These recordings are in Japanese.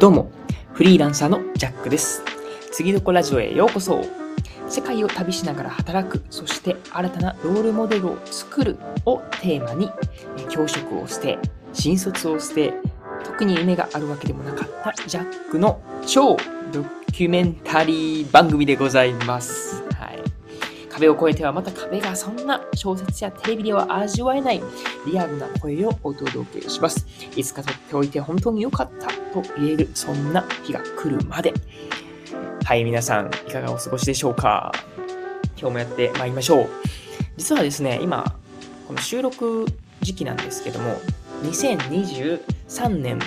どうも、フリーランサーのジャックです。次どこラジオへようこそ。世界を旅しながら働く、そして新たなロールモデルを作るをテーマに、教職を捨て、新卒を捨て、特に夢があるわけでもなかったジャックの超ドキュメンタリー番組でございます。壁を越えてはまた壁がそんな小説やテレビでは味わえないリアルな声をお届けします。いつか撮っておいて本当に良かったと言えるそんな日が来るまで。はい、皆さんいかがお過ごしでしょうか？今日もやってまいりましょう。実はですね、今、この収録時期なんですけども、2023年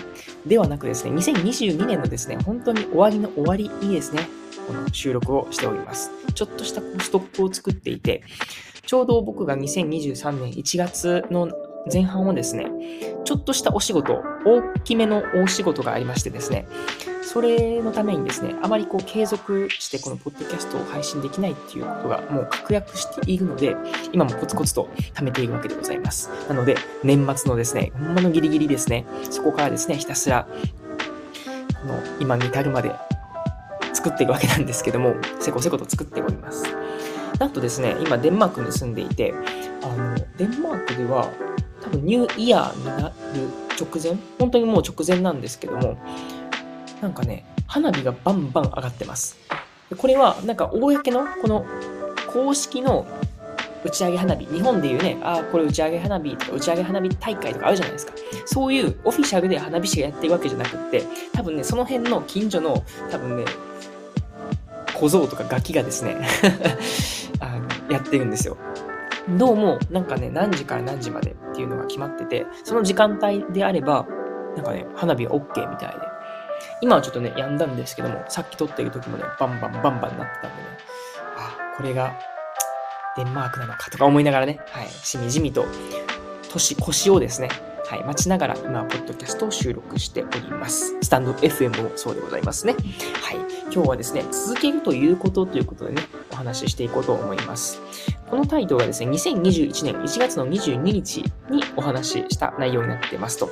ではなくですね、2022年のですね、本当に終わりの終わりにですね、この収録をしております。ちょっとしたストックを作っていて、ちょうど僕が2023年1月の前半をですね、ちょっとしたお仕事、大きめの大仕事がありましてですね、それのためにですね、あまりこう継続してこのポッドキャストを配信できないっていうことがもう確約しているので、今もコツコツと貯めているわけでございます。なので、年末のですね、ほんまのギリギリですね、そこからですね、ひたすら、この今に至るまで作っているわけなんですけども、せこせこと作っております。なんとですね、今デンマークに住んでいて、あの、デンマークでは多分ニューイヤーになる直前、本当にもう直前なんですけども、なんかね、花火がバンバン上がってます。これは、なんか、公の、この、公式の打ち上げ花火、日本でいうね、ああ、これ打ち上げ花火とか、打ち上げ花火大会とかあるじゃないですか。そういうオフィシャルで花火師がやってるわけじゃなくって、多分ね、その辺の近所の、多分ね、小僧とかガキがですね あの、やってるんですよ。どうも、なんかね、何時から何時までっていうのが決まってて、その時間帯であれば、なんかね、花火は OK みたいで。今はちょっとね、やんだんですけども、さっき撮ってる時もね、バンバンバンバンなってたんでね、あ、これがデンマークなのかとか思いながらね、はい、しみじみと、年、腰をですね、はい、待ちながら今、ポッドキャストを収録しております。スタンド FM もそうでございますね。はい、今日はですね、続けるということということでね、お話ししていこうと思います。このタイトルがですね、2021年1月の22日にお話しした内容になってますと。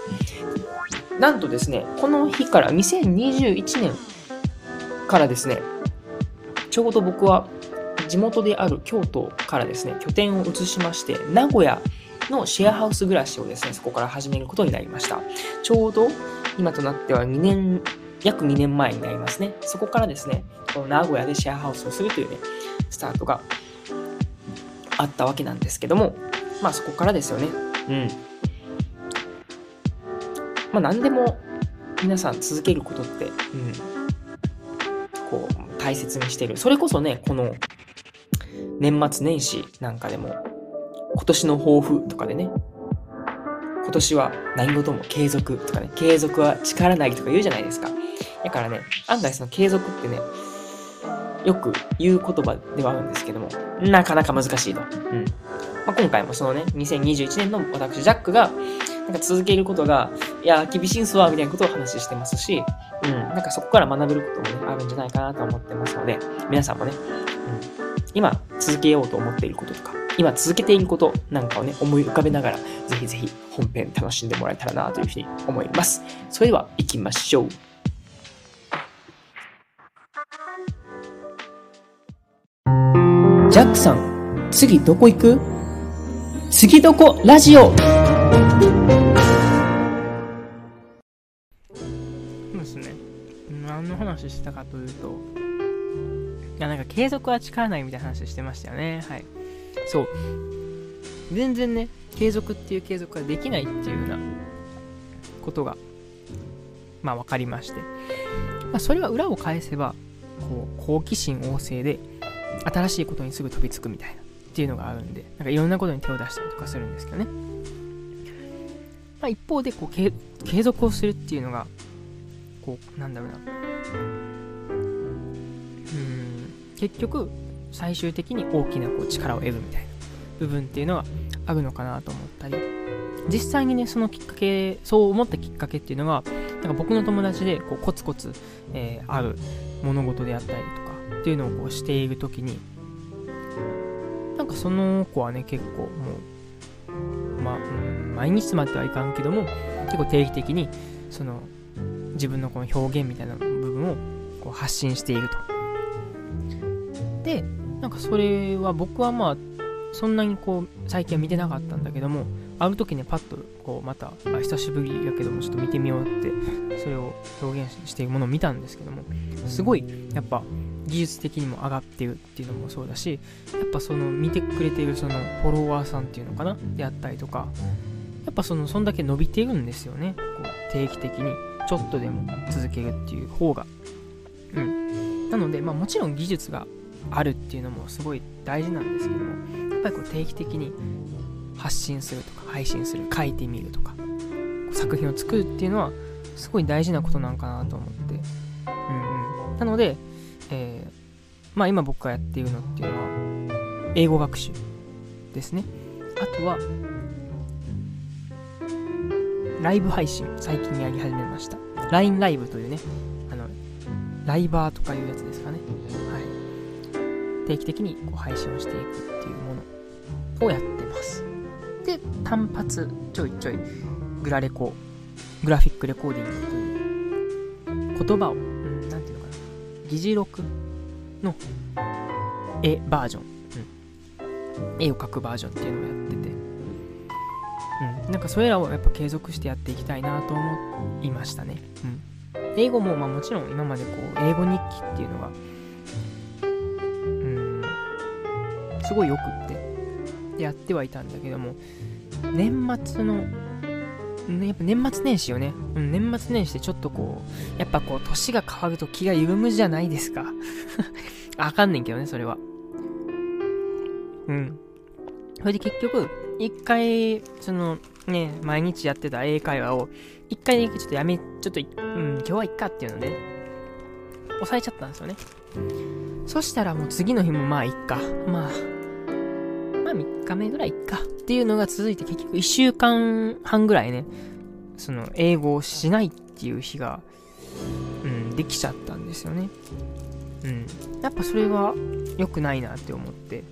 なんとですね、この日から2021年からですね、ちょうど僕は地元である京都からですね、拠点を移しまして、名古屋のシェアハウス暮らしをですね、そこから始めることになりました。ちょうど今となっては2年、約2年前になりますね。そこからですね、この名古屋でシェアハウスをするというね、スタートがあったわけなんですけども、まあそこからですよね。うん。まあ何でも皆さん続けることって、うん、こう大切にしてる。それこそね、この年末年始なんかでも、今年の抱負とかでね、今年は何事も継続とかね、継続は力なりとか言うじゃないですか。だからね、案外その継続ってね、よく言う言葉ではあるんですけども、なかなか難しいと。うん。まあ、今回もそのね、2021年の私、ジャックが、なんか続けることが、いや、厳しいんすわ、みたいなことを話してますし、うん、なんかそこから学べることもね、あるんじゃないかなと思ってますので、皆さんもね、うん、今続けようと思っていることとか、今続けていることなんかをね、思い浮かべながら、ぜひぜひ本編楽しんでもらえたらなというふうに思います。それでは行きましょう。ジャックさん、次どこ行く？次どこラジオ？ですね。何の話したかというと、いや、なんか継続は力ないみたいな話してましたよね。はい。そう。全然ね、継続っていう継続ができないっていうようなことが、まあ分かりまして。まあ、それは裏を返せば、こう、好奇心旺盛で、新しいことにすぐ飛びつくみたいなっていうのがあるんで、なんかいろんなことに手を出したりとかするんですけどね。まあ、一方でこう継、続をするっていうのが、こう、なんだろうな。うん、結局、最終的に大きなこう力を得るみたいな部分っていうのがあるのかなと思ったり、実際にね、そのきっかけ、そう思ったきっかけっていうのが、なんか僕の友達でこうコツコツ、えーある物事であったりとかっていうのをこうしているときに、なんかその子はね、結構もう、まあ、うん毎日まではいかんけども、結構定期的に、その、自分のこの表現みたいな部分をこう発信していると。それは僕はまあ、そんなにこう、最近は見てなかったんだけども、ある時ね、パッとこう、また、久しぶりやけども、ちょっと見てみようって、それを表現しているものを見たんですけども、すごい、やっぱ、技術的にも上がってるっていうのもそうだし、やっぱその見てくれているそのフォロワーさんっていうのかなであったりとか、やっぱその、そんだけ伸びてるんですよね。こう定期的に、ちょっとでも続けるっていう方が。うん。なので、まあもちろん技術があるっていうのもすごい大事なんですけども、やっぱりこう定期的に発信するとか、配信する、書いてみるとか、作品を作るっていうのは、すごい大事なことなんかなと思って。うんうん。なので、えー、まあ今僕がやっているのっていうのは、英語学習ですね。あとは、ライブ配信、最近やり始めました。LINE ライブというね、あの、ライバーとかいうやつですね。定期的にこう配信をしていくっていうものをやってます。で、単発ちょいちょいグラレコ、グラフィックレコーディングという言葉を、うん、なんていうのかな、議事録の絵バージョン、うん、絵を描くバージョンっていうのをやってて、うん、なんかそれらをやっぱ継続してやっていきたいなと思いましたね。うん、英語もまあもちろん今までこう英語日記っていうのが、すごいよくってやってはいたんだけども、年末の、ね、やっぱ年末年始よね。うん、年末年始でちょっとこう、やっぱこう、年が変わると気が緩むじゃないですか。あかんねんけどね、それは。うん。それで結局、一回、その、ね、毎日やってた英会話を、一回だけちょっとやめ、ちょっと、うん、今日はいっかっていうので、抑えちゃったんですよね。そしたらもう次の日もまあいっか。まあ、日目ぐらいかっていうのが続いて結局1週間半ぐらいね、その英語をしないっていう日が、うん、できちゃったんですよね。うん。やっぱそれは良くないなって思って。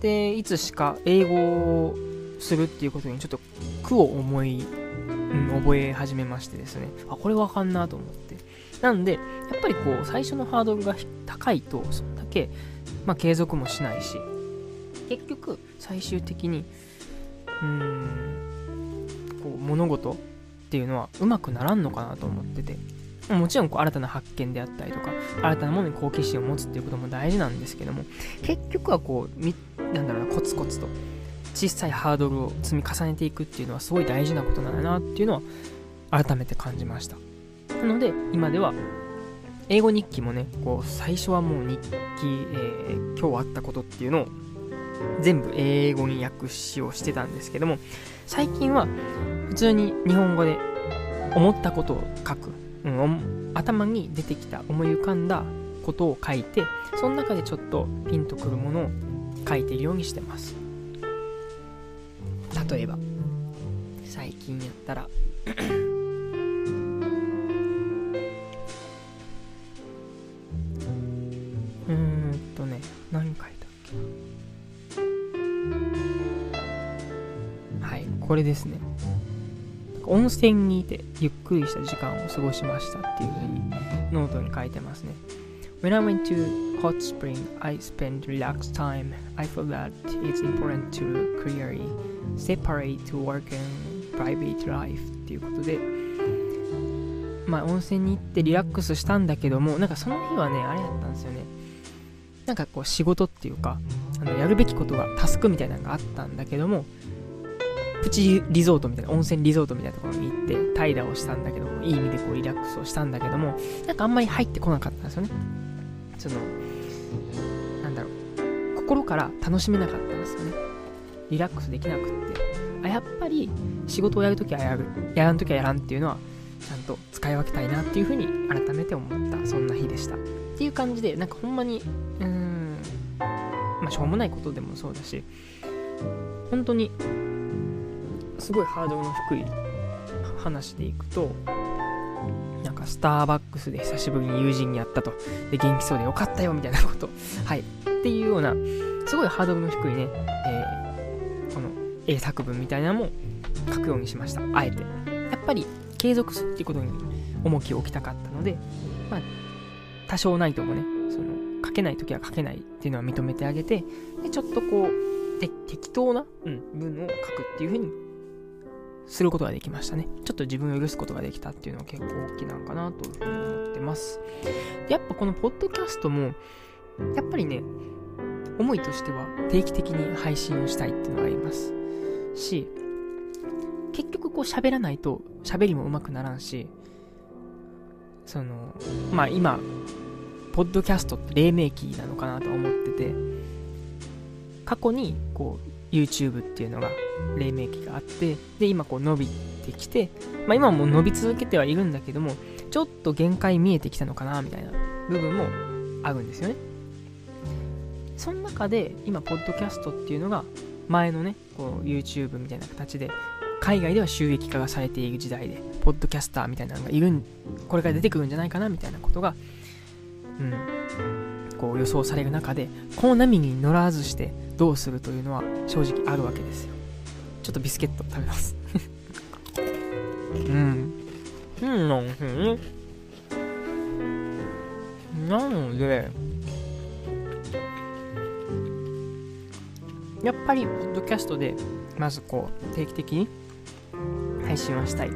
で、いつしか英語をするっていうことにちょっと苦を思い、うん、覚え始めましてですね。あ、これわかんなと思って。なんで、やっぱりこう、最初のハードルが高いと、そんだけ、まあ、継続もしないし、結局、最終的に、うーん、こう、物事っていうのはうまくならんのかなと思ってて。もちろんこう新たな発見であったりとか、新たなものに好奇心を持つっていうことも大事なんですけども、結局はこう、みなんだろうな、コツコツと小さいハードルを積み重ねていくっていうのはすごい大事なことなんだなっていうのは改めて感じました。なので、今では、英語日記もね、こう、最初はもう日記、えー、今日あったことっていうのを全部英語に訳しをしてたんですけども、最近は普通に日本語で思ったことを書く。うん、頭に出てきた思い浮かんだことを書いて、その中でちょっとピンとくるものを書いているようにしてます。例えば、最近やったらこれですね。温泉にいてゆっくりした時間を過ごしましたっていう風にノートに書いてますね。When I went to hot spring, I spent relaxed time. I feel that it's important to clearly separate work and private life っていうことで、まあ温泉に行ってリラックスしたんだけども、なんかその日はね、あれだったんですよね。なんかこう仕事っていうか、あのやるべきことがタスクみたいなのがあったんだけども、プチリゾートみたいな、温泉リゾートみたいなところに行って、滞在をしたんだけども、いい意味でこうリラックスをしたんだけども、なんかあんまり入ってこなかったんですよね。その、なんだろう、心から楽しめなかったんですよね。リラックスできなくって。あ、やっぱり仕事をやるときはやる、やらんときはやらんっていうのは、ちゃんと使い分けたいなっていうふうに改めて思った、そんな日でした。っていう感じで、なんかほんまに、うーん、まあ、しょうもないことでもそうだし、本当にすごいハードルの低い話でいくと、なんかスターバックスで久しぶりに友人に会ったと。で、元気そうでよかったよみたいなこと。はい。っていうような、すごいハードルの低いね、えー、この英作文みたいなのも書くようにしました。あえて。やっぱり継続するっていうことに重きを置きたかったので、まあ、多少ないともね、その、書けないときは書けないっていうのは認めてあげて、で、ちょっとこう、適当な、うん、文を書くっていうふうにすることができましたね。ちょっと自分を許すことができたっていうのは結構大きなのかなというふうに思ってます。やっぱこのポッドキャストも、やっぱりね、思いとしては定期的に配信をしたいっていうのがありますし、結局こう喋らないと喋りも上手くならんし、その、まあ今、ポッドキャストって黎明期なのかなと思ってて、過去にこう YouTube っていうのが黎明期があって、で、今こう伸びてきて、まあ今も伸び続けてはいるんだけども、ちょっと限界見えてきたのかなみたいな部分もあるんですよね。その中で今、ポッドキャストっていうのが前のね、こう YouTube みたいな形で海外では収益化がされている時代で、ポッドキャスターみたいなのがいるん、これから出てくるんじゃないかなみたいなことが、うん、こう予想される中で、この波に乗らずしてどうするというのは正直あるわけですよ。ちょっとビスケット食べます。うん。うん、なんすね。なので、やっぱり、ポッドキャストで、まずこう、定期的に配信はしたい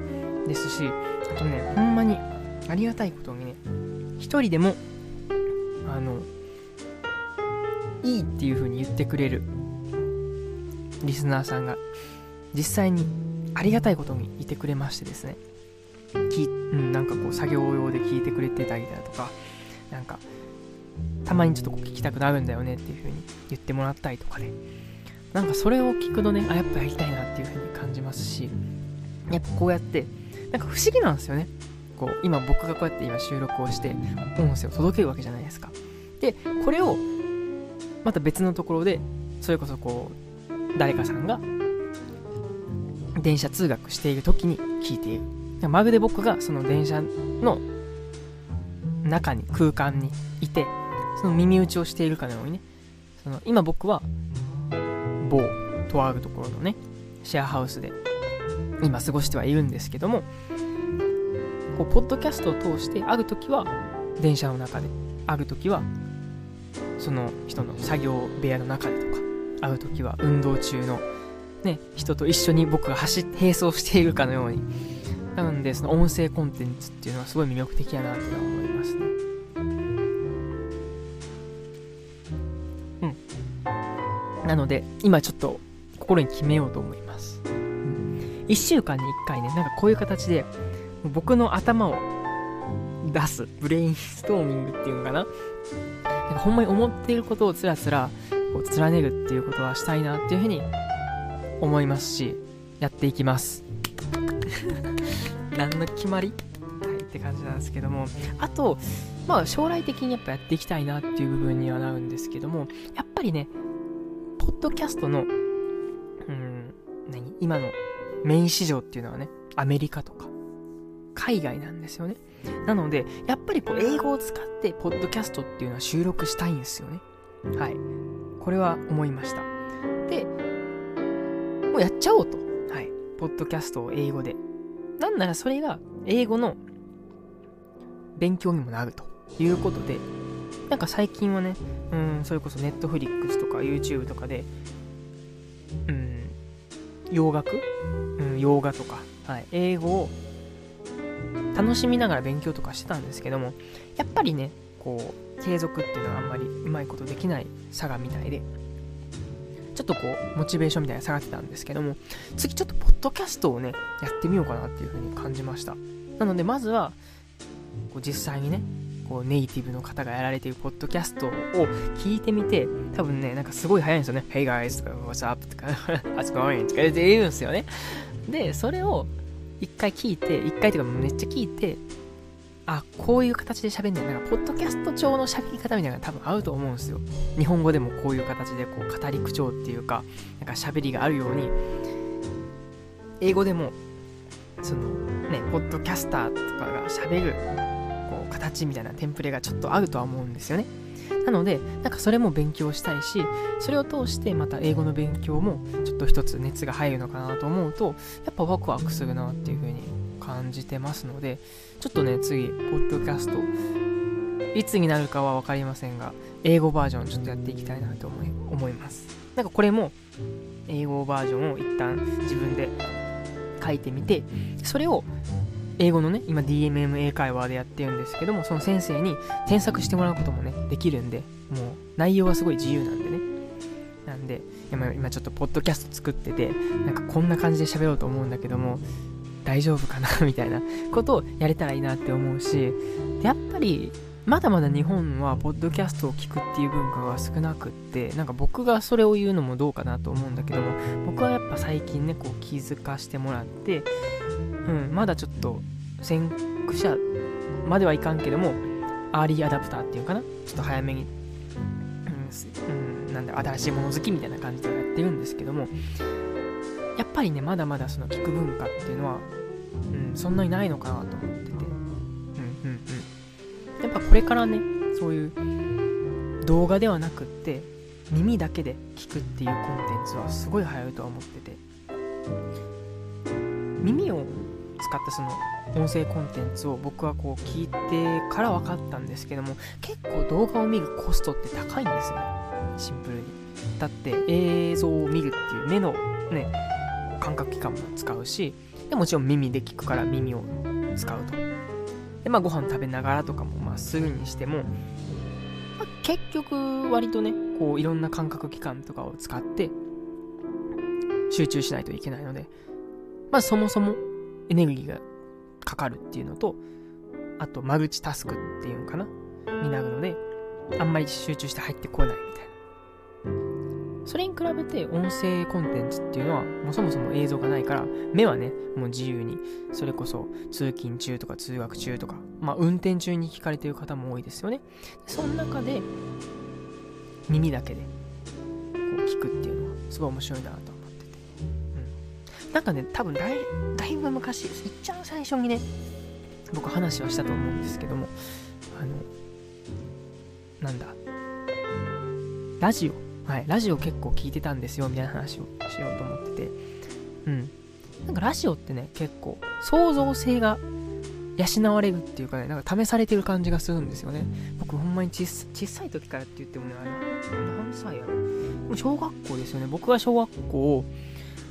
ですし、あとね、ほんまにありがたいことにね、一人でも、あの、いいっていう風に言ってくれるリスナーさんが実際にありがたいことにいてくれましてですね、きうん、なんかこう作業用で聞いてくれてたりだとか、なんか、たまにちょっとこう聞きたくなるんだよねっていう風に言ってもらったりとかで、なんかそれを聞くとね、あ、やっぱやりたいなっていう風に感じますし、やっぱこうやって、なんか不思議なんですよね。こう、今僕がこうやって今収録をして、音声を届けるわけじゃないですか。で、これを、また別のところで、それこそこう、誰かさんが、電車通学している時に聞いている。まるで僕がその電車の中に、空間にいて、その耳打ちをしているかのようにね、その今僕は某とあるところのね、シェアハウスで今過ごしてはいるんですけども、こう、ポッドキャストを通して、ある時は電車の中で、ある時はその人の作業部屋の中でとか、ある時は運動中のね、人と一緒に僕が走って並走しているかのように、なので、その音声コンテンツっていうのはすごい魅力的やなって思いますね。うん。なので、今ちょっと心に決めようと思います。うん。1週間に1回ね、なんかこういう形で、僕の頭を出す、ブレインストーミングっていうのかな。なんかほんまに思っていることをつらつら、こう、貫ねるっていうことはしたいなっていうふうに思いますし、やっていきます。何の決まり？はい、って感じなんですけども、あと、まあ将来的にやっぱやっていきたいなっていう部分にはなるんですけども、やっぱりね、ポッドキャストの、うん、何？今のメイン市場っていうのはね、アメリカとか、海外なんですよね。なので、やっぱりこう、英語を使って、ポッドキャストっていうのは収録したいんですよね。はい。これは思いました。で、もうやっちゃおうと。はい。ポッドキャストを英語で。なんならそれが、英語の勉強にもなるということで、なんか最近はね、うん、それこそ Netflix とか YouTube とかで、うん、洋楽、うん、洋画とか、はい、英語を楽しみながら勉強とかしてたんですけども、やっぱりね、こう、継続っていうのはあんまりうまいことできない差がみたいで、ちょっとこう、モチベーションみたいな下がってたんですけども、次ちょっとポッドキャストをね、やってみようかなっていう風に感じました。なので、まずは、こう実際にね、こうネイティブの方がやられているポッドキャストを聞いてみて、多分ね、なんかすごい早いんですよね。Hey guys とか、What's up? とか、What's going? とか言って言うんですよね。で、それを一回聞いて、一回というかめっちゃ聞いて、あ、こういう形で喋んねん。なんか、ポッドキャスト調の喋り方みたいなのが多分合うと思うんですよ。日本語でもこういう形で、こう、語り口調っていうか、なんか喋りがあるように、英語でも、その、ね、ポッドキャスターとかが喋る、こう、形みたいなテンプレがちょっと合うとは思うんですよね。なので、なんかそれも勉強したいし、それを通してまた英語の勉強もちょっと一つ熱が入るのかなと思うと、やっぱワクワクするなっていう風に感じてますので、ちょっとね、次、ポッドキャスト、いつになるかは分かりませんが、英語バージョンちょっとやっていきたいなと思い思います。なんかこれも、英語バージョンを一旦自分で書いてみて、それを英語のね、今 DMM 英会話でやってるんですけども、その先生に添削してもらうこともね、できるんで、もう内容はすごい自由なんでね。なんで、今今ちょっとポッドキャスト作ってて、なんかこんな感じで喋ろうと思うんだけども、大丈夫かなみたいなことをやれたらいいなって思うし、やっぱりまだまだ日本はポッドキャストを聞くっていう文化が少なくってなんか僕がそれを言うのもどうかなと思うんだけども僕はやっぱ最近ねこう気づかしてもらってうんまだちょっと先駆者まではいかんけどもアーリーアダプターっていうかな？ちょっと早めに、うん、なんだ新しいもの好きみたいな感じでやってるんですけどもやっぱりねまだまだその聞く文化っていうのは、うん、そんなにないのかなと思ってて。うんうんうん。やっぱこれからねそういう動画ではなくって耳だけで聞くっていうコンテンツはすごい流行るとは思ってて。耳を使ったその音声コンテンツを僕はこう聞いてから分かったんですけども結構動画を見るコストって高いんですね。シンプルに。だって映像を見るっていう目のね感覚器官も使うしでもちろん耳で聞くから耳を使うとで、まあ、ご飯食べながらとかも、まあ、するにしても、まあ、結局、割とね、こう、いろんな感覚器官とかを使って、集中しないといけないので、まあ、そもそもエネルギーがかかるっていうのと、あと、マルチタスクっていうのかなになるので、あんまり集中して入ってこない。それに比べて音声コンテンツっていうのはもうそもそも映像がないから目はねもう自由にそれこそ通勤中とか通学中とかまあ運転中に聞かれてる方も多いですよね。その中で耳だけでこう聞くっていうのはすごい面白いなと思ってて、うん、なんかね多分だいだいぶ昔いっちゃん最初にね僕話はしたと思うんですけどもあのなんだ？ラジオ。はい、ラジオ結構聞いてたんですよみたいな話をしようと思ってて、うん。なんかラジオってね、結構創造性が養われるっていうかね、なんか試されてる感じがするんですよね。僕ほんまに小さい時からって言ってもね、あれ、何歳やろもう小学校ですよね。僕は小学校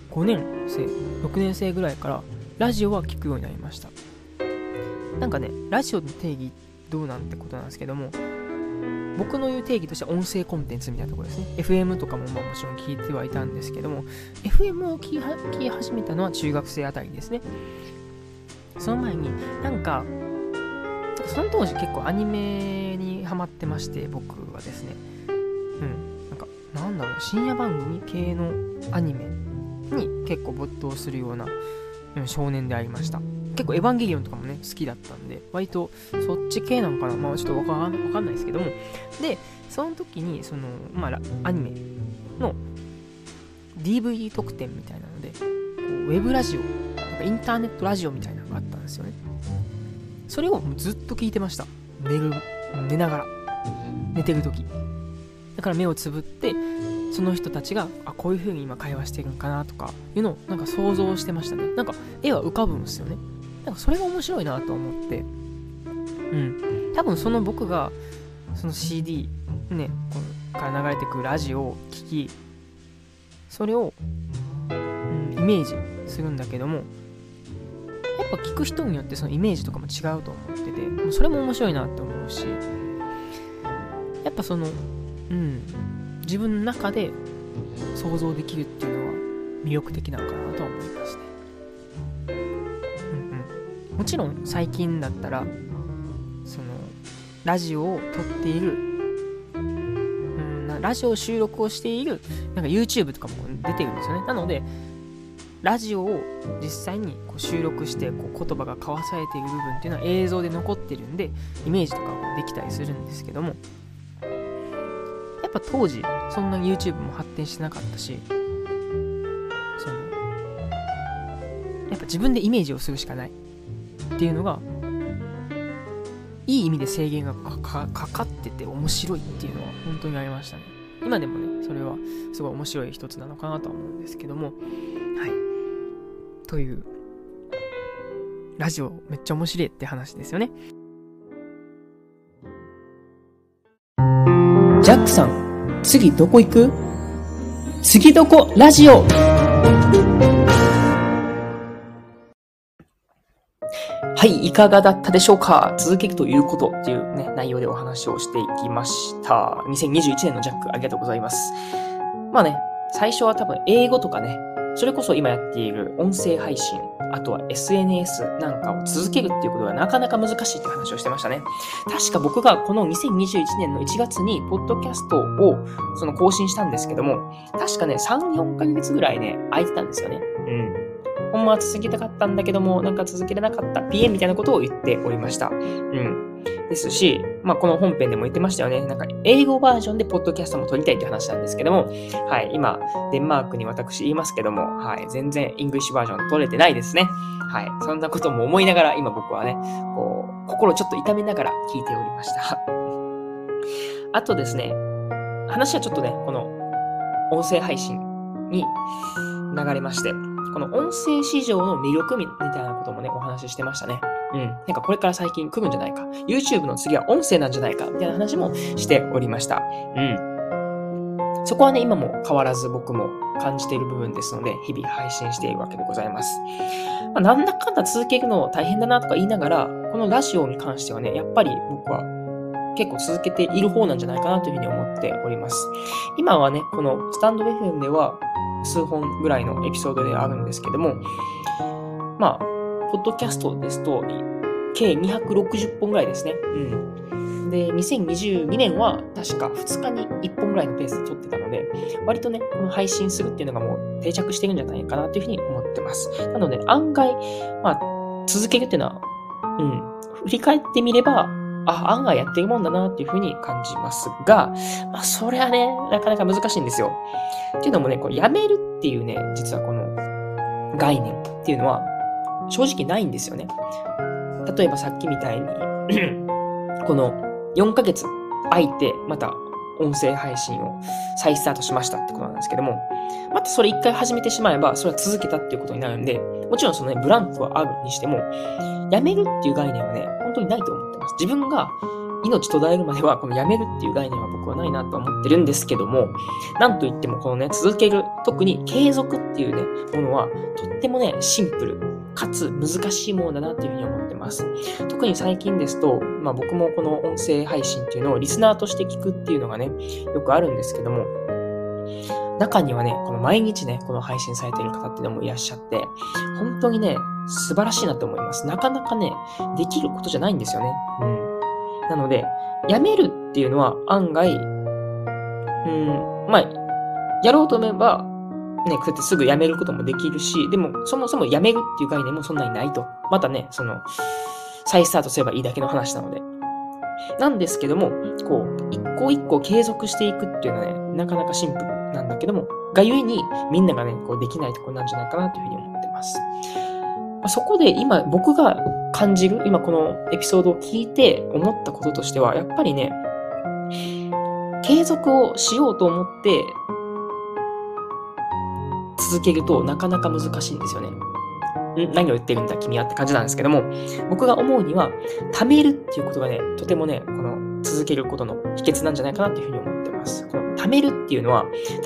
5年生、6年生ぐらいからラジオは聞くようになりました。なんかね、ラジオの定義どうなんてことなんですけども、僕の言う定義としては音声コンテンツみたいなところですね。FM とかもまあもちろん聞いてはいたんですけども、FM を聞き始めたのは中学生あたりですね。その前になんか、その当時結構アニメにハマってまして、僕はですね。うん。なんか、なんだろう、深夜番組系のアニメに結構没頭するような、うん、少年でありました。結構エヴァンゲリオンとかもね、好きだったんで、割とそっち系なのかなまあちょっとわかんないですけども。で、その時に、その、まあ、アニメの DVD 特典みたいなので、こうウェブラジオ、なんかインターネットラジオみたいなのがあったんですよね。それをずっと聞いてました。寝る、寝ながら。寝てる時。だから目をつぶって、その人たちが、あ、こういう風に今会話してるのかなとかいうのをなんか想像してましたね。なんか絵は浮かぶんですよね。なんかそれが面白いなと思って、うん。多分その僕が、その CD、ね、このから流れてくるラジオを聴き、それを、うん、イメージするんだけども、やっぱ聞く人によってそのイメージとかも違うと思ってて、それも面白いなって思うし、やっぱその、うん、自分の中で想像できるっていうのは魅力的なのかなとは思いますね。ちろん最近だったらそのラジオを撮っているうんラジオ収録をしているなんか YouTube とかも出てるんですよね。なのでラジオを実際にこう収録してこう言葉が交わされている部分っていうのは映像で残ってるんでイメージとかもできたりするんですけどもやっぱ当時そんなに YouTube も発展してなかったしそのやっぱ自分でイメージをするしかない。っていうのがいい意味で制限がかかってて面白いっていうのは本当にありましたね。今でもねそれはすごい面白い一つなのかなとは思うんですけども。はい。というラジオめっちゃ面白いって話ですよね。ジャックさん、次どこ行く？次どこ？ラジオ。はい、いかがだったでしょうか？続けるということっていうね、内容でお話をしていきました。2021年のジャック、ありがとうございます。まあね、最初は多分英語とかね、それこそ今やっている音声配信、あとは SNS なんかを続けるっていうことがなかなか難しいって話をしてましたね。確か僕がこの2021年の1月にポッドキャストをその更新したんですけども、確かね、3、4ヶ月ぐらいね、空いてたんですよね。うん。ほんまは続けたかったんだけども、なんか続けれなかった PM みたいなことを言っておりました。うん。ですし、まあ、この本編でも言ってましたよね。なんか、英語バージョンでポッドキャストも撮りたいって話なんですけども、はい、今、デンマークに私言いますけども、はい、全然イングリッシュバージョン撮れてないですね。はい、そんなことも思いながら、今僕はね、こう、心ちょっと痛めながら聞いておりました。あとですね、話はちょっとね、この音声配信に流れまして、この音声市場の魅力みたいなこともね、お話ししてましたね。うん。なんかこれから最近来るんじゃないか。YouTube の次は音声なんじゃないか。みたいな話もしておりました。うん。そこはね、今も変わらず僕も感じている部分ですので、日々配信しているわけでございます。まあ、なんだかんだ続けるの大変だなとか言いながら、このラジオに関してはね、やっぱり僕は結構続けている方なんじゃないかなというふうに思っております。今はね、このスタンド FM では数本ぐらいのエピソードであるんですけども、まあ、ポッドキャストですと、計260本ぐらいですね。うん。で、2022年は確か2日に1本ぐらいのペースで撮ってたので、割とね、この配信するっていうのがもう定着してるんじゃないかなというふうに思ってます。なので、案外、まあ、続けるっていうのは、うん、振り返ってみれば、あ、案外やってるもんだなっていうふうに感じますが、まあ、それはね、なかなか難しいんですよ。っていうのもね、こう、やめるっていうね、実はこの概念っていうのは、正直ないんですよね。例えばさっきみたいに この4ヶ月空いて、また音声配信を再スタートしましたってことなんですけども、またそれ一回始めてしまえば、それは続けたっていうことになるんで、もちろんそのね、ブランクはあるにしても、やめるっていう概念はね、本当にないと思ってます。自分が命途絶えるまでは、このやめるっていう概念は僕はないなと思ってるんですけども、なんといってもこのね、続ける、特に継続っていうね、ものは、とってもね、シンプル、かつ難しいものだなっていうふうに思ってます。特に最近ですと、まあ僕もこの音声配信っていうのをリスナーとして聞くっていうのがね、よくあるんですけども、中にはね、この毎日ね、この配信されている方っていうのもいらっしゃって、本当にね、素晴らしいなと思います。なかなかね、できることじゃないんですよね。うん。なので、やめるっていうのは案外、うん、まあ、やろうと思えば、ね、こうやってすぐやめることもできるし、でも、そもそもやめるっていう概念もそんなにないと。またね、その、再スタートすればいいだけの話なので。なんですけども、こう、一個一個継続していくっていうのはね、なかなかシンプルなんだけども、がゆえにみんながね、こうできないところなんじゃないかなというふうに思ってます。まそこで今僕が感じる、今このエピソードを聞いて思ったこととしては、やっぱりね、継続をしようと思って続けるとなかなか難しいんですよね。ん？何を言ってるんだ君はって感じなんですけども、僕が思うには、貯めるっていうことがね、とてもね、この続けることの秘訣なんじゃないかなというふうに思ってます。この貯めるっていうのは、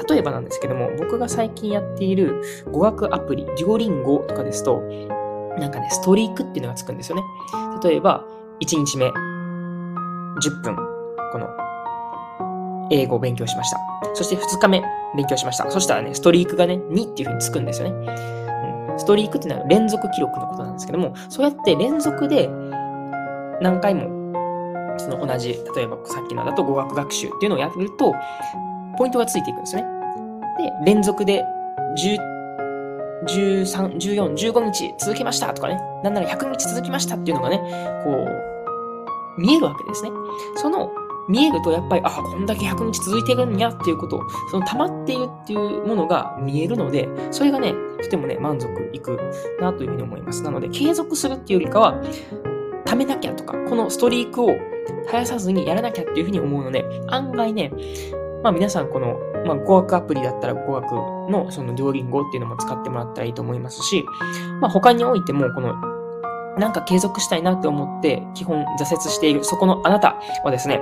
例えばなんですけども、僕が最近やっている語学アプリ、デュオリンゴとかですと、なんかね、ストリークっていうのがつくんですよね。例えば、1日目、10分、この、英語を勉強しました。そして2日目、勉強しました。そしたらね、ストリークがね、2っていう風につくんですよね。うん、ストリークっていうのは連続記録のことなんですけども、そうやって連続で何回も、その同じ、例えばさっきのだと語学学習っていうのをやると、ポイントがついていくんですよね。で、連続で10 13、14、15日続きましたとかね、なんなら100日続きましたっていうのがね、こう、見えるわけですね。その、見えるとやっぱり、あ、こんだけ100日続いてるんやっていうこと、その溜まっているっていうものが見えるので、それがね、とてもね、満足いくなというふうに思います。なので、継続するっていうよりかは、貯めなきゃとか、このストリークを絶やさずにやらなきゃっていうふうに思うので、案外ね、まあ皆さんこの、まあ語学アプリだったら語学のそのデュオリンゴっていうのも使ってもらったらいいと思いますし、まあ他においてもこのなんか継続したいなって思って基本挫折しているそこのあなたはですね、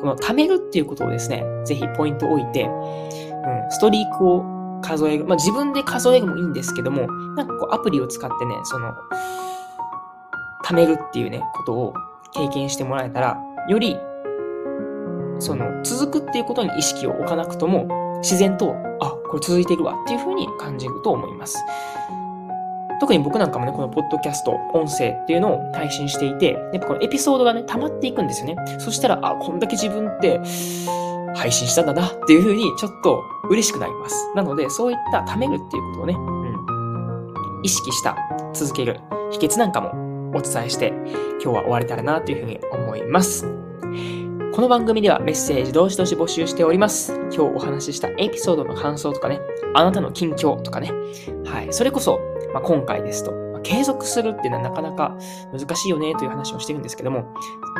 この貯めるっていうことをですね、ぜひポイントを置いて、うん、ストリークを数える。まあ自分で数えるもいいんですけども、なんかこうアプリを使ってね、その、貯めるっていうね、ことを経験してもらえたら、より、その、続くっていうことに意識を置かなくとも、自然と、あ、これ続いてるわっていうふうに感じると思います。特に僕なんかもね、このポッドキャスト、音声っていうのを配信していて、やっぱこのエピソードがね、溜まっていくんですよね。そしたら、あ、こんだけ自分って配信したんだなっていうふうに、ちょっと嬉しくなります。なので、そういった貯めるっていうことをね、うん、意識した続ける秘訣なんかもお伝えして、今日は終われたらなというふうに思います。この番組ではメッセージどしどし募集しております。今日お話ししたエピソードの感想とかね、あなたの近況とかね、はい、それこそまあ、今回ですと、まあ、継続するっていうのはなかなか難しいよねという話をしてるんですけども、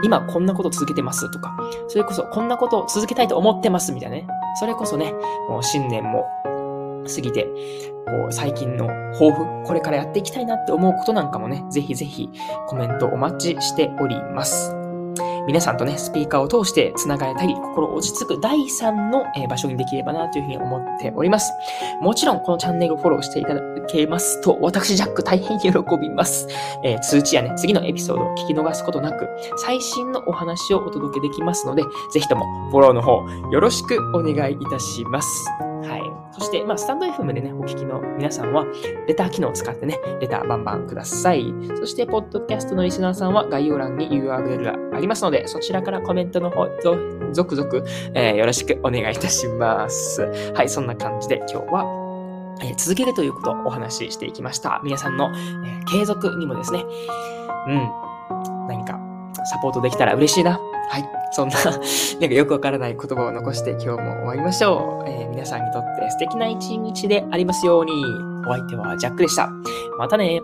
今こんなこと続けてますとか、それこそこんなことを続けたいと思ってますみたいなね、それこそね、もう新年も過ぎて、こう、最近の抱負、これからやっていきたいなって思うことなんかもね、ぜひぜひコメントお待ちしております。皆さんとね、スピーカーを通して繋がれたり、心落ち着く第3の、場所にできればなというふうに思っております。もちろん、このチャンネルをフォローしていただけますと、私、ジャック大変喜びます。えー、通知やね、次のエピソードを聞き逃すことなく、最新のお話をお届けできますので、ぜひともフォローの方、よろしくお願いいたします。はい。そして、まあ、スタンド FM でね、お聞きの皆さんは、レター機能を使ってね、レターバンバンください。そして、ポッドキャストのリスナーさんは概要欄に URL がありますので、そちらからコメントの方、続々、えー、よろしくお願いいたします。はい、そんな感じで今日は、え、続けるということをお話ししていきました。皆さんの、え、継続にもですね、うん、何かサポートできたら嬉しいな。はい。そんな なんかよくわからない言葉を残して今日も終わりましょう。えー、皆さんにとって素敵な一日でありますように。お相手はジャックでした。またね